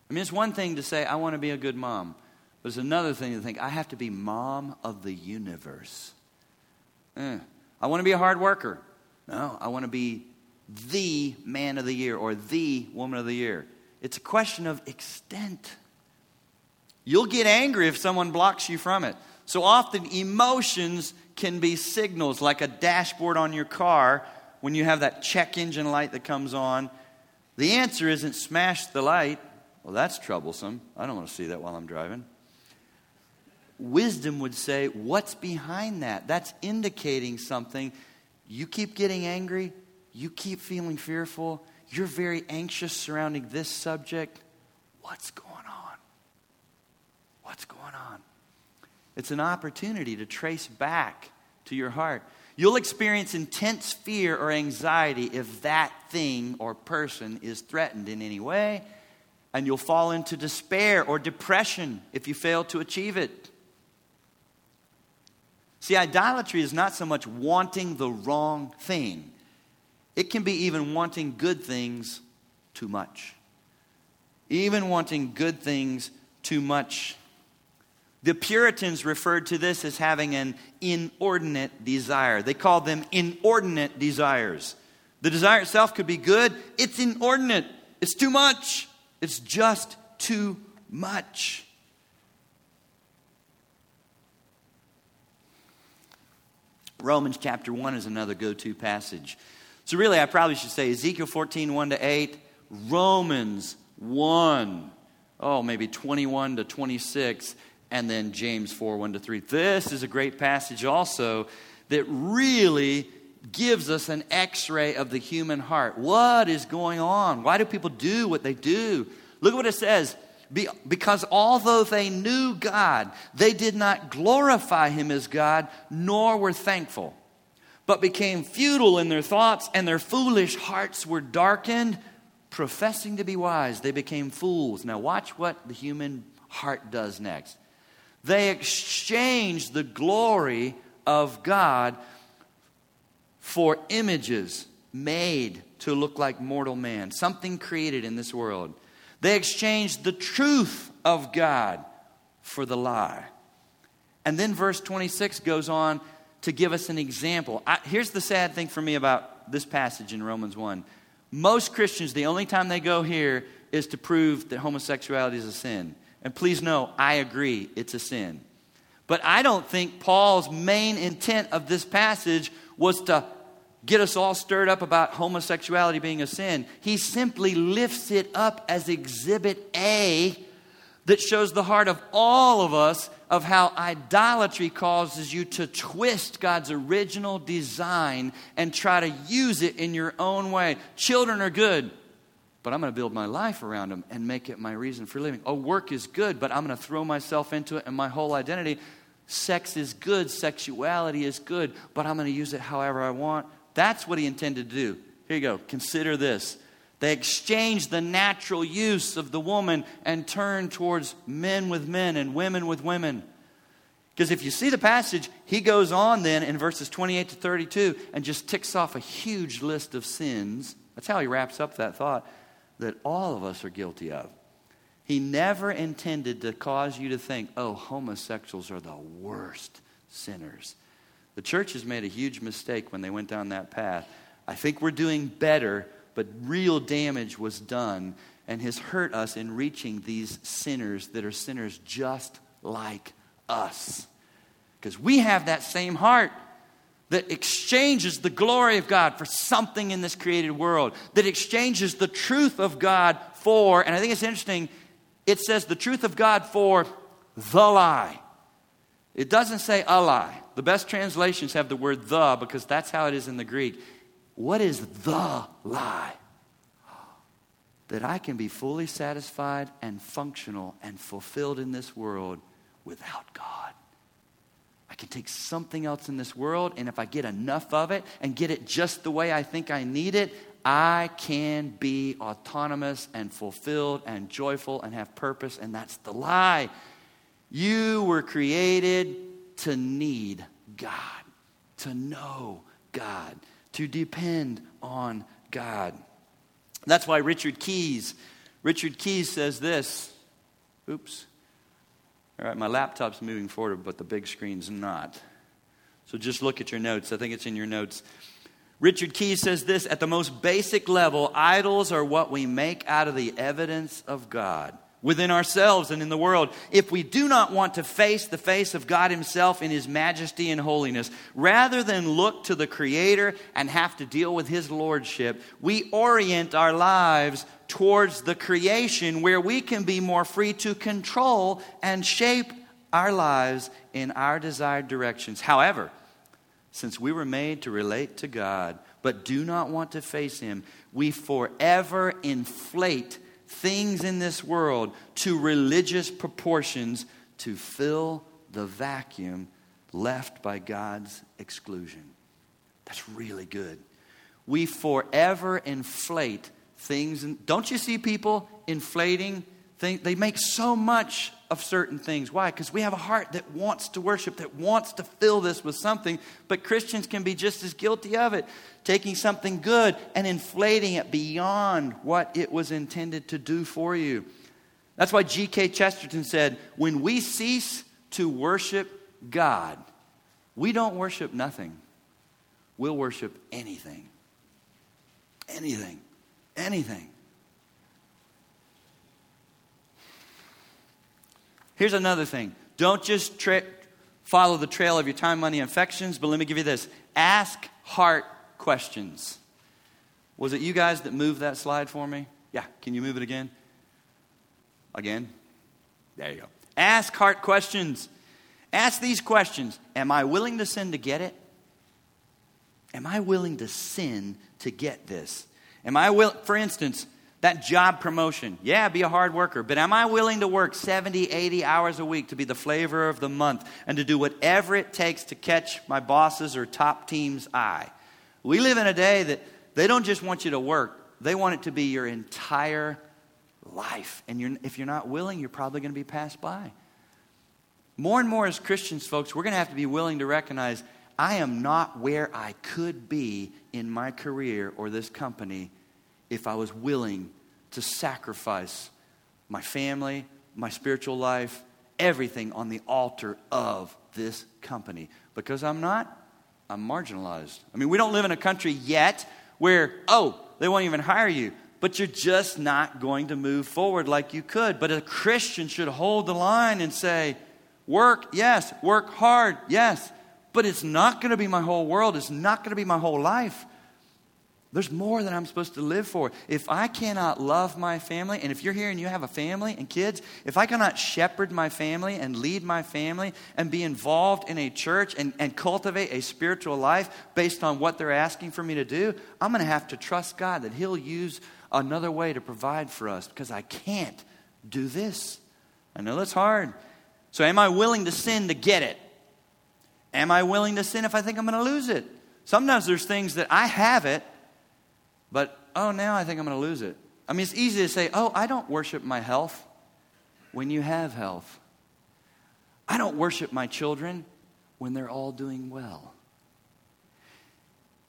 S1: I mean, it's one thing to say, I want to be a good mom. There's another thing to think, I have to be mom of the universe. Eh. I want to be a hard worker. No, I want to be the man of the year or the woman of the year. It's a question of extent. You'll get angry if someone blocks you from it. So often, emotions can be signals like a dashboard on your car when you have that check engine light that comes on. The answer isn't smash the light. Well, that's troublesome. I don't want to see that while I'm driving. Wisdom would say, What's behind that? That's indicating something. You keep getting angry, you keep feeling fearful, you're very anxious surrounding this subject. What's going? What's going on? It's an opportunity to trace back to your heart. You'll experience intense fear or anxiety if that thing or person is threatened in any way and you'll fall into despair or depression if you fail to achieve it. See, idolatry is not so much wanting the wrong thing, it can be even wanting good things too much. Even wanting good things too much. The Puritans referred to this as having an inordinate desire. They called them inordinate desires. The desire itself could be good, it's inordinate, it's too much. It's just too much. Romans chapter 1 is another go to passage. So, really, I probably should say Ezekiel 14, 1 to 8, Romans 1, oh, maybe 21 to 26, and then James 4, 1 to 3. This is a great passage also that really gives us an x ray of the human heart. What is going on? Why do people do what they do? Look at what it says. because although they knew God, they did not glorify Him as God, nor were thankful, but became futile in their thoughts, and their foolish hearts were darkened. Professing to be wise, they became fools. Now, watch what the human heart does next. They exchanged the glory of God for images made to look like mortal man, something created in this world. They exchanged the truth of God for the lie. And then verse 26 goes on to give us an example. I, here's the sad thing for me about this passage in Romans 1. Most Christians, the only time they go here is to prove that homosexuality is a sin. And please know, I agree, it's a sin. But I don't think Paul's main intent of this passage was to get us all stirred up about homosexuality being a sin. He simply lifts it up as exhibit A that shows the heart of all of us of how idolatry causes you to twist God's original design and try to use it in your own way. Children are good, but I'm going to build my life around them and make it my reason for living. Oh, work is good, but I'm going to throw myself into it and my whole identity. Sex is good, sexuality is good, but I'm going to use it however I want. That's what he intended to do. Here you go. Consider this. They exchanged the natural use of the woman and turned towards men with men and women with women. Because if you see the passage, he goes on then in verses 28 to 32 and just ticks off a huge list of sins. That's how he wraps up that thought that all of us are guilty of. He never intended to cause you to think, oh, homosexuals are the worst sinners. The church has made a huge mistake when they went down that path. I think we're doing better, but real damage was done and has hurt us in reaching these sinners that are sinners just like us. Because we have that same heart. That exchanges the glory of God for something in this created world, that exchanges the truth of God for, and I think it's interesting, it says the truth of God for the lie. It doesn't say a lie. The best translations have the word the because that's how it is in the Greek. What is the lie? That I can be fully satisfied and functional and fulfilled in this world without God. Can take something else in this world, and if I get enough of it and get it just the way I think I need it, I can be autonomous and fulfilled and joyful and have purpose, and that's the lie. You were created to need God, to know God, to depend on God. That's why Richard Keyes, Richard Keyes says this. Oops. All right, my laptop's moving forward, but the big screen's not. So just look at your notes. I think it's in your notes. Richard Keyes says this at the most basic level, idols are what we make out of the evidence of God within ourselves and in the world. If we do not want to face the face of God Himself in His majesty and holiness, rather than look to the Creator and have to deal with His Lordship, we orient our lives towards the creation where we can be more free to control and shape our lives in our desired directions. However, since we were made to relate to God but do not want to face Him, we forever inflate things in this world to religious proportions to fill the vacuum left by God's exclusion. That's really good. We forever inflate things. Don't you see people inflating things? They make so much of certain things. Why? Because we have a heart that wants to worship, that wants to fill this with something, but Christians can be just as guilty of it, taking something good and inflating it beyond what it was intended to do for you. That's why G.K. Chesterton said, when we cease to worship God, we don't worship nothing. We'll worship anything. Anything. Anything. Here's another thing don't just tra- follow the trail of your time, money, affections, but let me give you this ask heart questions. Was it you guys that moved that slide for me? Yeah, can you move it again? Again? There you go. Ask heart questions. Ask these questions Am I willing to sin to get it? Am I willing to sin to get this? Am I will for instance, that job promotion. Yeah, be a hard worker, but am I willing to work 70, 80 hours a week to be the flavor of the month and to do whatever it takes to catch my boss's or top team's eye? We live in a day that they don't just want you to work, they want it to be your entire life. And you're, if you're not willing, you're probably going to be passed by. More and more as Christians, folks, we're going to have to be willing to recognize I am not where I could be in my career or this company if I was willing to sacrifice my family, my spiritual life, everything on the altar of this company. Because I'm not, I'm marginalized. I mean, we don't live in a country yet where, oh, they won't even hire you, but you're just not going to move forward like you could. But a Christian should hold the line and say, work, yes, work hard, yes, but it's not going to be my whole world. It's not going to be my whole life. There's more that I'm supposed to live for. If I cannot love my family, and if you're here and you have a family and kids, if I cannot shepherd my family and lead my family and be involved in a church and, and cultivate a spiritual life based on what they're asking for me to do, I'm going to have to trust God that He'll use another way to provide for us because I can't do this. I know that's hard. So, am I willing to sin to get it? Am I willing to sin if I think I'm going to lose it? Sometimes there's things that I have it but, oh, now I think I'm going to lose it. I mean, it's easy to say, oh, I don't worship my health when you have health. I don't worship my children when they're all doing well.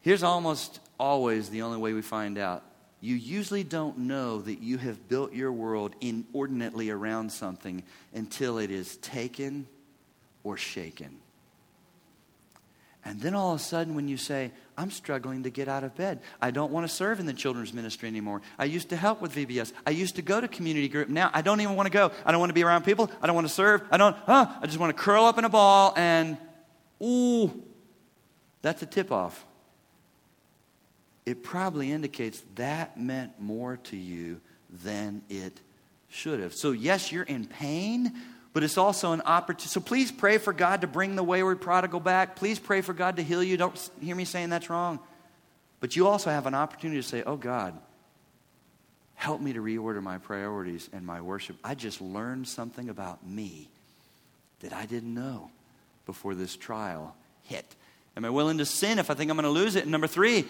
S1: Here's almost always the only way we find out. You usually don't know that you have built your world inordinately around something until it is taken or shaken. And then all of a sudden, when you say, I'm struggling to get out of bed. I don't want to serve in the children's ministry anymore. I used to help with VBS. I used to go to community group. Now I don't even want to go. I don't want to be around people. I don't want to serve. I don't, huh, I just want to curl up in a ball and, ooh, that's a tip off. It probably indicates that meant more to you than it should have. So, yes, you're in pain, but it's also an opportunity. So, please pray for God to bring the wayward prodigal back. Please pray for God to heal you. Don't hear me saying that's wrong. But you also have an opportunity to say, Oh, God, help me to reorder my priorities and my worship. I just learned something about me that I didn't know before this trial hit. Am I willing to sin if I think I'm going to lose it? And number three,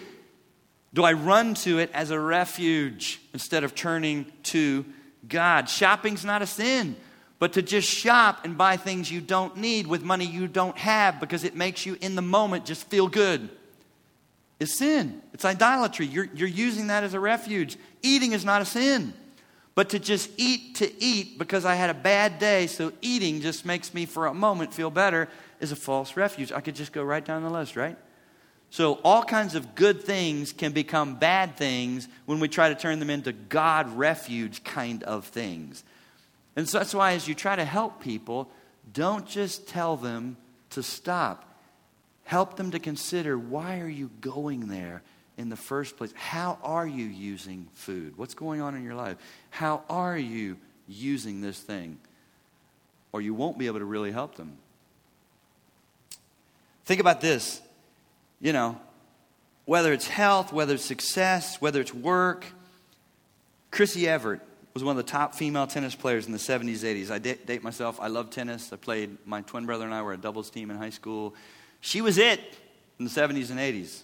S1: do I run to it as a refuge instead of turning to God? Shopping's not a sin, but to just shop and buy things you don't need with money you don't have because it makes you in the moment just feel good is sin. It's idolatry. You're, you're using that as a refuge. Eating is not a sin. But to just eat to eat because I had a bad day, so eating just makes me for a moment feel better, is a false refuge. I could just go right down the list, right? So, all kinds of good things can become bad things when we try to turn them into God refuge kind of things. And so that's why, as you try to help people, don't just tell them to stop. Help them to consider why are you going there in the first place? How are you using food? What's going on in your life? How are you using this thing? Or you won't be able to really help them. Think about this. You know, whether it's health, whether it's success, whether it's work. Chrissy Everett was one of the top female tennis players in the 70s, 80s. I date myself. I love tennis. I played, my twin brother and I were a doubles team in high school. She was it in the 70s and 80s.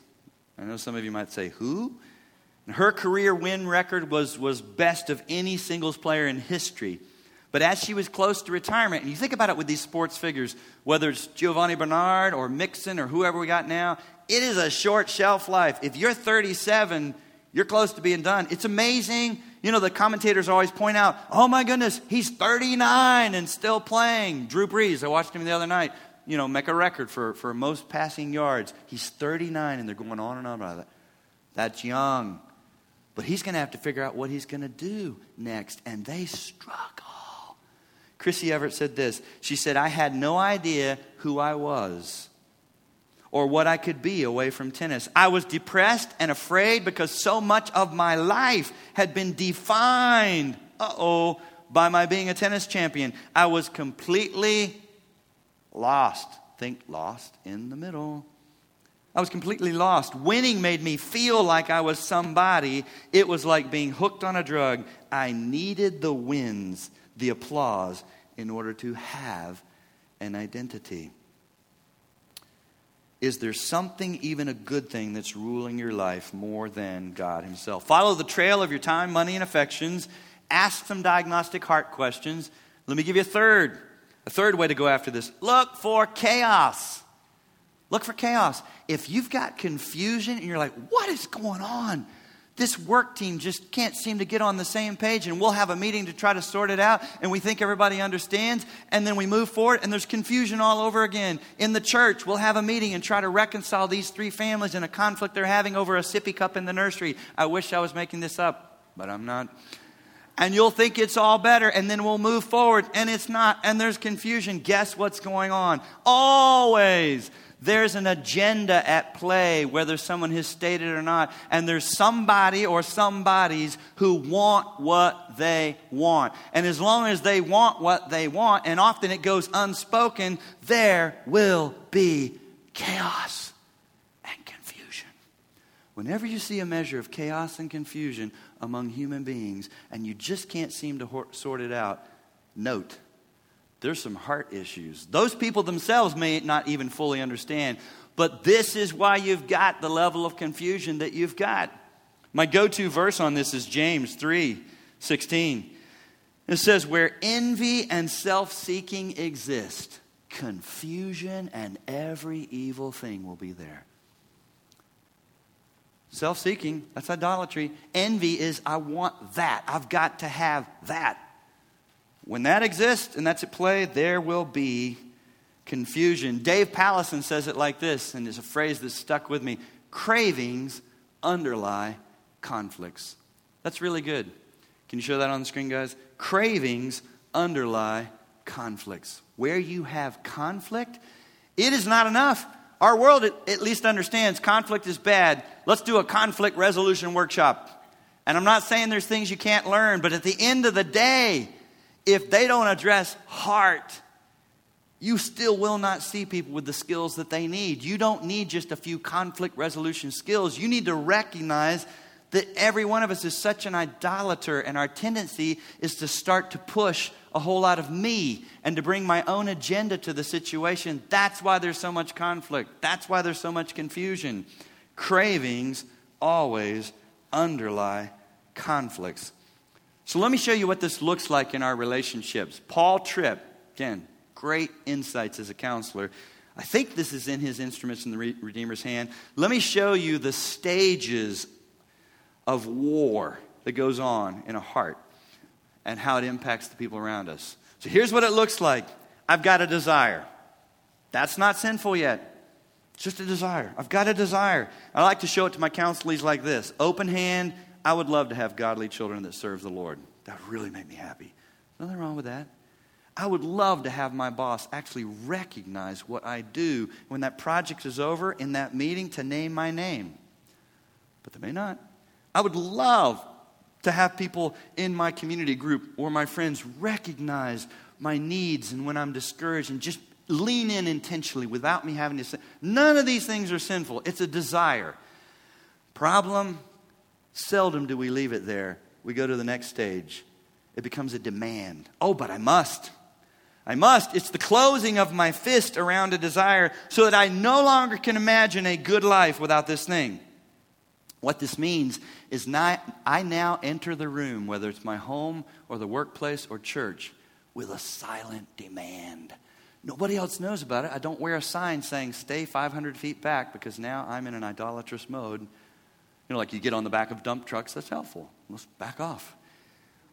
S1: I know some of you might say, who? her career win record was, was best of any singles player in history. But as she was close to retirement, and you think about it with these sports figures, whether it's Giovani Bernard or Mixon or whoever we got now, it is a short shelf life. If you're 37, you're close to being done. It's amazing. You know, the commentators always point out, oh my goodness, he's 39 and still playing. Drew Brees, I watched him the other night you know, make a record for, for most passing yards. He's 39, and they're going on and on about that. That's young. But he's going to have to figure out what he's going to do next. And they struggle. Chrissy Evert said this. She said, I had no idea who I was or what I could be away from tennis. I was depressed and afraid because so much of my life had been defined, uh oh, by my being a tennis champion. I was completely Lost. Think lost in the middle. I was completely lost. Winning made me feel like I was somebody. It was like being hooked on a drug. I needed the wins, the applause, in order to have an identity. Is there something, even a good thing, that's ruling your life more than God Himself? Follow the trail of your time, money, and affections. Ask some diagnostic heart questions. Let me give you a third. A third way to go after this look for chaos. Look for chaos. If you've got confusion and you're like, what is going on? This work team just can't seem to get on the same page, and we'll have a meeting to try to sort it out, and we think everybody understands, and then we move forward, and there's confusion all over again. In the church, we'll have a meeting and try to reconcile these three families in a conflict they're having over a sippy cup in the nursery. I wish I was making this up, but I'm not and you'll think it's all better, and then we'll move forward, and it's not, and there's confusion. Guess what's going on? Always there's an agenda at play, whether someone has stated it or not, and there's somebody or somebodies who want what they want. And as long as they want what they want, and often it goes unspoken, there will be chaos and confusion. Whenever you see a measure of chaos and confusion, among human beings and you just can't seem to sort it out, note there's some heart issues. Those people themselves may not even fully understand, but this is why you've got the level of confusion that you've got. My go to verse on this is James 3 16. It says, Where envy and self seeking exist, confusion and every evil thing will be there. Self seeking, that's idolatry. Envy is, I want that. I've got to have that. When that exists and that's at play, there will be confusion. Dave Powlison says it like this, and it's a phrase that stuck with me cravings underlie conflicts. That's really good. Can you show that on the screen, guys? Cravings underlie conflicts. Where you have conflict, it is not enough Our world at least understands conflict is bad. Let's do a conflict resolution workshop. And I'm not saying there's things you can't learn, but at the end of the day, if they don't address heart, you still will not see people with the skills that they need. You don't need just a few conflict resolution skills. You need to recognize that every one of us is such an idolater, and our tendency is to start to push a whole lot of me and to bring my own agenda to the situation. That's why there's so much conflict. That's why there's so much confusion. Cravings always underlie conflicts. So let me show you what this looks like in our relationships. Paul Tripp, again, great insights as a counselor. I think this is in his instruments in the Redeemer's hand. Let me show you the stages of war that goes on in a heart and how it impacts the people around us. So here's what it looks like I've got a desire. That's not sinful yet. It's just a desire. I've got a desire. I like to show it to my counselees like this open hand. I would love to have godly children that serve the Lord. That would really make me happy. Nothing wrong with that. I would love to have my boss actually recognize what I do when that project is over in that meeting to name my name. But they may not. I would love to have people in my community group or my friends recognize my needs and when I'm discouraged and just lean in intentionally without me having to say, none of these things are sinful. It's a desire. Problem seldom do we leave it there. We go to the next stage. It becomes a demand. Oh, but I must. I must. It's the closing of my fist around a desire so that I no longer can imagine a good life without this thing. What this means is not, I now enter the room, whether it's my home or the workplace or church, with a silent demand. Nobody else knows about it. I don't wear a sign saying, stay 500 feet back because now I'm in an idolatrous mode. You know, like you get on the back of dump trucks, that's helpful. Let's back off.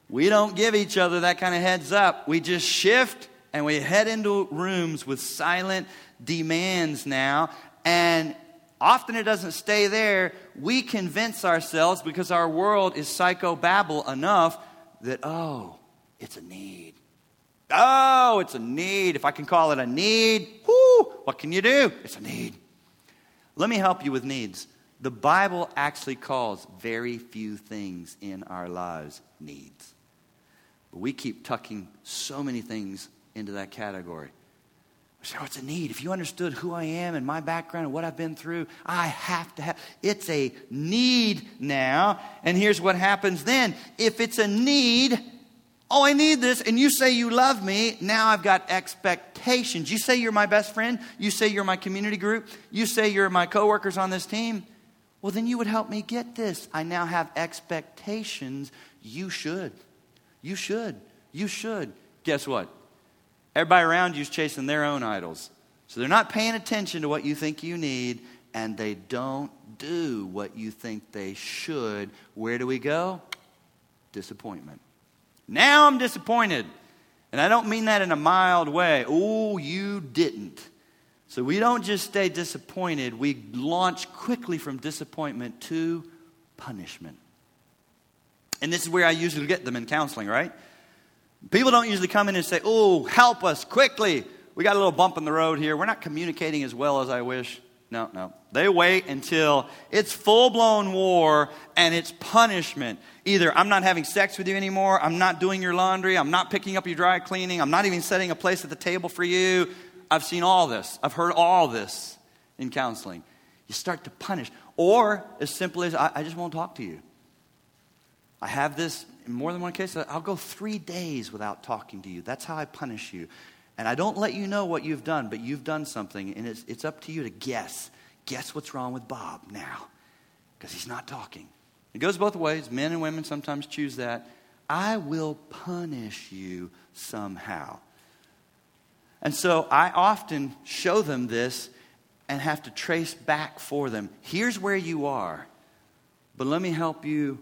S1: We don't give each other that kind of heads up. We just shift and we head into rooms with silent demands now. And often it doesn't stay there. We convince ourselves because our world is psychobabble enough that, oh, it's a need. Oh, it's a need. If I can call it a need, whoo, what can you do? It's a need. Let me help you with needs. The Bible actually calls very few things in our lives needs. But we keep tucking so many things into that category. So oh, it's a need. If you understood who I am and my background and what I've been through, I have to have. It's a need now. And here's what happens then. If it's a need, oh, I need this, and you say you love me, now I've got expectations. You say you're my best friend. You say you're my community group. You say you're my coworkers on this team. Well, then you would help me get this. I now have expectations. You should. You should. You should. Guess what? Everybody around you is chasing their own idols. So they're not paying attention to what you think you need, and they don't do what you think they should. Where do we go? Disappointment. Now I'm disappointed. And I don't mean that in a mild way. Oh, you didn't. So we don't just stay disappointed, we launch quickly from disappointment to punishment. And this is where I usually get them in counseling, right? People don't usually come in and say, Oh, help us quickly. We got a little bump in the road here. We're not communicating as well as I wish. No, no. They wait until it's full blown war and it's punishment. Either I'm not having sex with you anymore, I'm not doing your laundry, I'm not picking up your dry cleaning, I'm not even setting a place at the table for you. I've seen all this. I've heard all this in counseling. You start to punish. Or as simple as I, I just won't talk to you. I have this in more than one case, I'll go three days without talking to you. That's how I punish you. And I don't let you know what you've done, but you've done something, and it's, it's up to you to guess. Guess what's wrong with Bob now? Because he's not talking. It goes both ways. Men and women sometimes choose that. I will punish you somehow. And so I often show them this and have to trace back for them. Here's where you are, but let me help you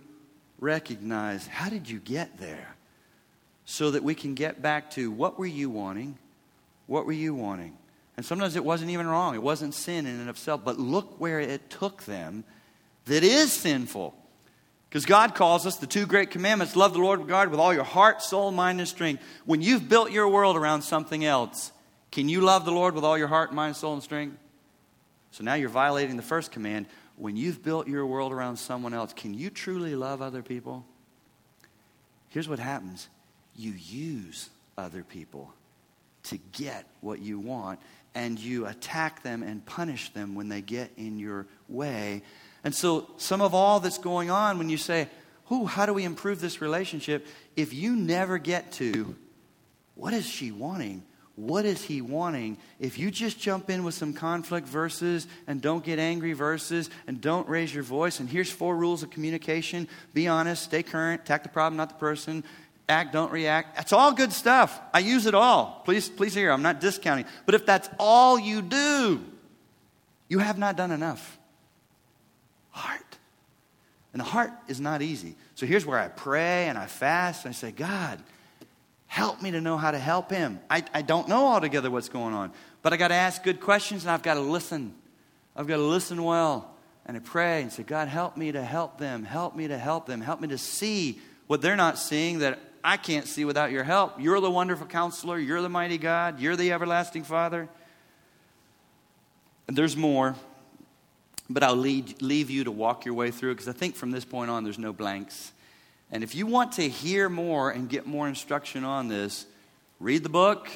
S1: recognize how did you get there? So that we can get back to what were you wanting? What were you wanting? And sometimes it wasn't even wrong. It wasn't sin in and of itself. But look where it took them that is sinful. Because God calls us the two great commandments love the Lord God with all your heart, soul, mind, and strength. When you've built your world around something else, can you love the Lord with all your heart, mind, soul, and strength? So now you're violating the first command. When you've built your world around someone else, can you truly love other people? Here's what happens you use other people to get what you want, and you attack them and punish them when they get in your way. And so, some of all that's going on when you say, Ooh, how do we improve this relationship? If you never get to, what is she wanting? What is he wanting? If you just jump in with some conflict verses and don't get angry verses and don't raise your voice, and here's four rules of communication be honest, stay current, attack the problem, not the person, act, don't react. That's all good stuff. I use it all. Please, please hear, I'm not discounting. But if that's all you do, you have not done enough. Heart. And the heart is not easy. So here's where I pray and I fast and I say, God, help me to know how to help him. I, I don't know altogether what's going on, but I got to ask good questions and I've got to listen. I've got to listen well. And I pray and say, God, help me to help them. Help me to help them. Help me to see what they're not seeing that I can't see without your help. You're the wonderful counselor. You're the mighty God. You're the everlasting Father. And there's more. But I'll lead, leave you to walk your way through because I think from this point on there's no blanks. And if you want to hear more and get more instruction on this, read the book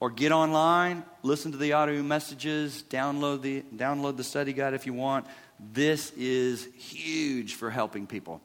S1: or get online, listen to the audio messages, download the, download the study guide if you want. This is huge for helping people.